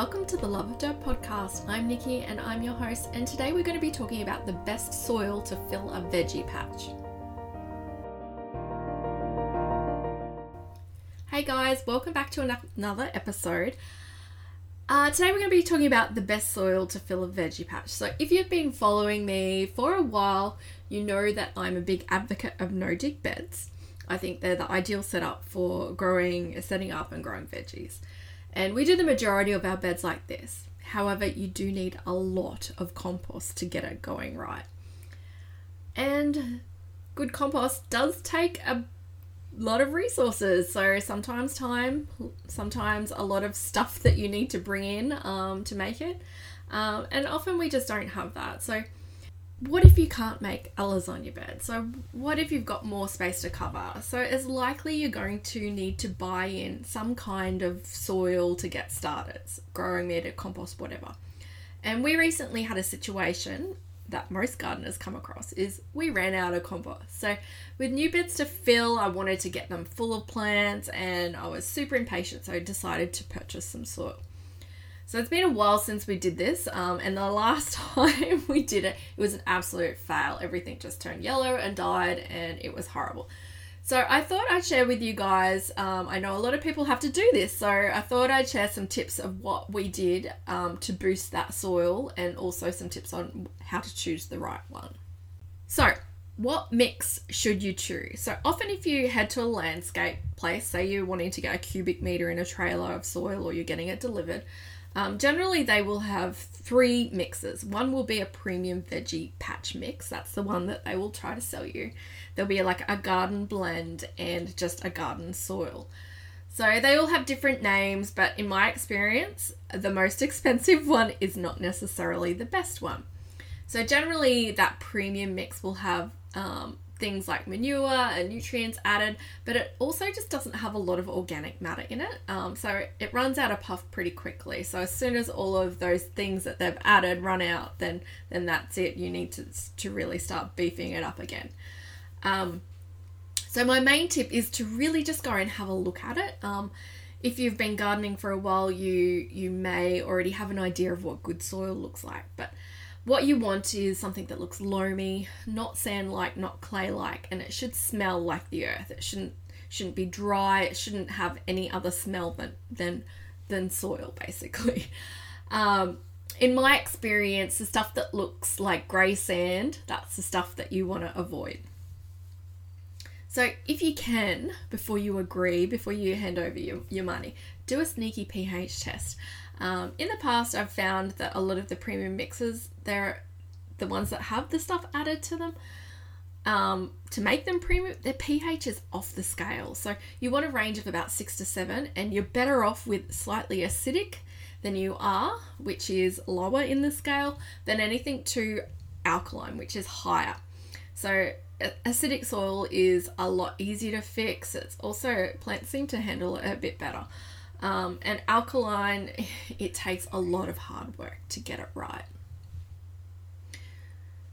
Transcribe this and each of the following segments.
welcome to the Love of Dirt podcast. I'm Nikki and I'm your host, and today we're going to be talking about the best soil to fill a veggie patch. Hey guys, welcome back to another episode. Uh, today we're going to be talking about the best soil to fill a veggie patch. So, if you've been following me for a while, you know that I'm a big advocate of no dig beds. I think they're the ideal setup for growing, setting up, and growing veggies. And we do the majority of our beds like this. However, you do need a lot of compost to get it going right. And good compost does take a lot of resources. So sometimes time, sometimes a lot of stuff that you need to bring in um, to make it. Um, and often we just don't have that. So what if you can't make a lasagna bed? So, what if you've got more space to cover? So, it's likely you're going to need to buy in some kind of soil to get started, growing media, compost, whatever. And we recently had a situation that most gardeners come across is we ran out of compost. So, with new beds to fill, I wanted to get them full of plants and I was super impatient, so I decided to purchase some soil. So it's been a while since we did this, um, and the last time we did it, it was an absolute fail. Everything just turned yellow and died, and it was horrible. So I thought I'd share with you guys. Um, I know a lot of people have to do this, so I thought I'd share some tips of what we did um, to boost that soil, and also some tips on how to choose the right one. So what mix should you choose? So often if you head to a landscape place, say you're wanting to get a cubic meter in a trailer of soil or you're getting it delivered, um, generally, they will have three mixes. One will be a premium veggie patch mix. That's the one that they will try to sell you. There'll be like a garden blend and just a garden soil. So they all have different names, but in my experience, the most expensive one is not necessarily the best one. So generally, that premium mix will have um, things like manure and nutrients added, but it also just doesn't have a lot of organic matter in it. Um, so it runs out of puff pretty quickly. So as soon as all of those things that they've added run out, then then that's it. You need to to really start beefing it up again. Um, so my main tip is to really just go and have a look at it. Um, if you've been gardening for a while, you you may already have an idea of what good soil looks like, but what you want is something that looks loamy, not sand like, not clay like, and it should smell like the earth. It shouldn't shouldn't be dry. It shouldn't have any other smell than than than soil, basically. Um, in my experience, the stuff that looks like grey sand, that's the stuff that you want to avoid. So, if you can, before you agree, before you hand over your, your money, do a sneaky pH test. Um, in the past, I've found that a lot of the premium mixes, they're the ones that have the stuff added to them. Um, to make them premium, their pH is off the scale. So you want a range of about six to seven, and you're better off with slightly acidic than you are, which is lower in the scale, than anything to alkaline, which is higher. So acidic soil is a lot easier to fix. It's also plants seem to handle it a bit better. Um, and alkaline, it takes a lot of hard work to get it right.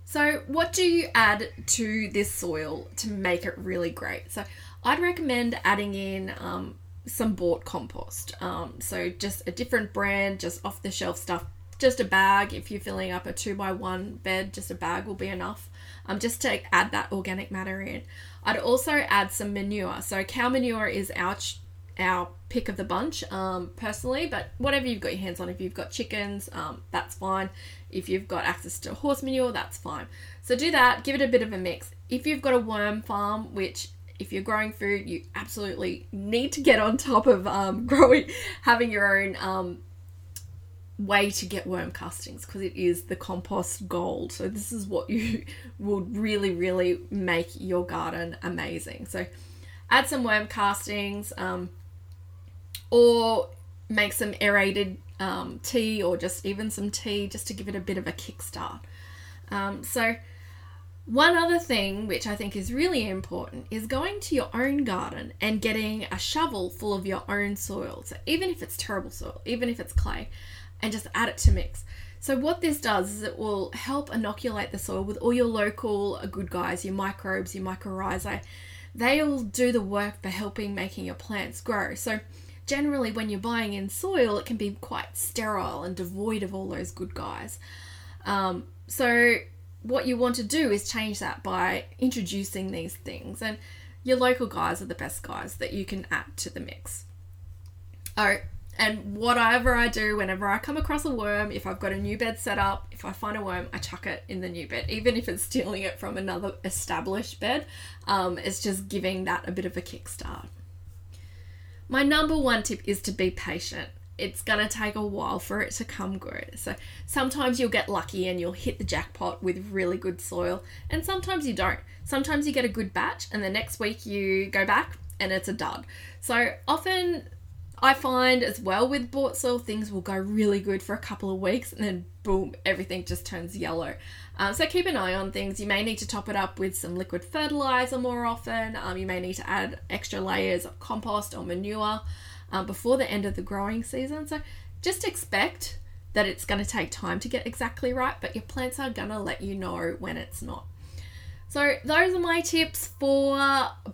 So, what do you add to this soil to make it really great? So, I'd recommend adding in um, some bought compost. Um, so, just a different brand, just off the shelf stuff. Just a bag, if you're filling up a two by one bed, just a bag will be enough. Um, just to add that organic matter in. I'd also add some manure. So, cow manure is our our pick of the bunch um, personally, but whatever you've got your hands on, if you've got chickens, um, that's fine. If you've got access to horse manure, that's fine. So do that, give it a bit of a mix. If you've got a worm farm, which if you're growing food, you absolutely need to get on top of um, growing, having your own um, way to get worm castings because it is the compost gold. So this is what you would really, really make your garden amazing. So add some worm castings. Or make some aerated um, tea or just even some tea just to give it a bit of a kickstart. Um, so, one other thing which I think is really important is going to your own garden and getting a shovel full of your own soil. So, even if it's terrible soil, even if it's clay, and just add it to mix. So, what this does is it will help inoculate the soil with all your local good guys, your microbes, your mycorrhizae. They'll do the work for helping making your plants grow. So, generally, when you're buying in soil, it can be quite sterile and devoid of all those good guys. Um, so, what you want to do is change that by introducing these things. And your local guys are the best guys that you can add to the mix. Oh, and whatever I do, whenever I come across a worm, if I've got a new bed set up, if I find a worm, I chuck it in the new bed, even if it's stealing it from another established bed. Um, it's just giving that a bit of a kickstart. My number one tip is to be patient. It's going to take a while for it to come good. So sometimes you'll get lucky and you'll hit the jackpot with really good soil, and sometimes you don't. Sometimes you get a good batch, and the next week you go back and it's a dud. So often I find as well with bought soil, things will go really good for a couple of weeks and then boom, everything just turns yellow. Um, so keep an eye on things. You may need to top it up with some liquid fertilizer more often. Um, you may need to add extra layers of compost or manure um, before the end of the growing season. So just expect that it's going to take time to get exactly right, but your plants are going to let you know when it's not. So those are my tips for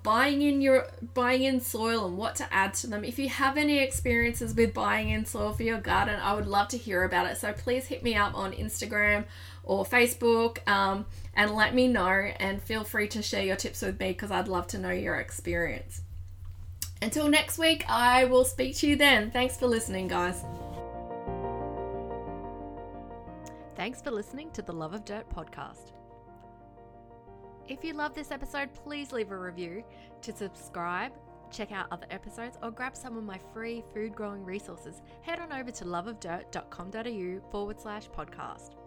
buying in your buying in soil and what to add to them. If you have any experiences with buying in soil for your garden, I would love to hear about it. So please hit me up on Instagram or Facebook um, and let me know. And feel free to share your tips with me because I'd love to know your experience. Until next week, I will speak to you then. Thanks for listening, guys. Thanks for listening to the Love of Dirt podcast. If you love this episode, please leave a review. To subscribe, check out other episodes, or grab some of my free food growing resources, head on over to loveofdirt.com.au forward slash podcast.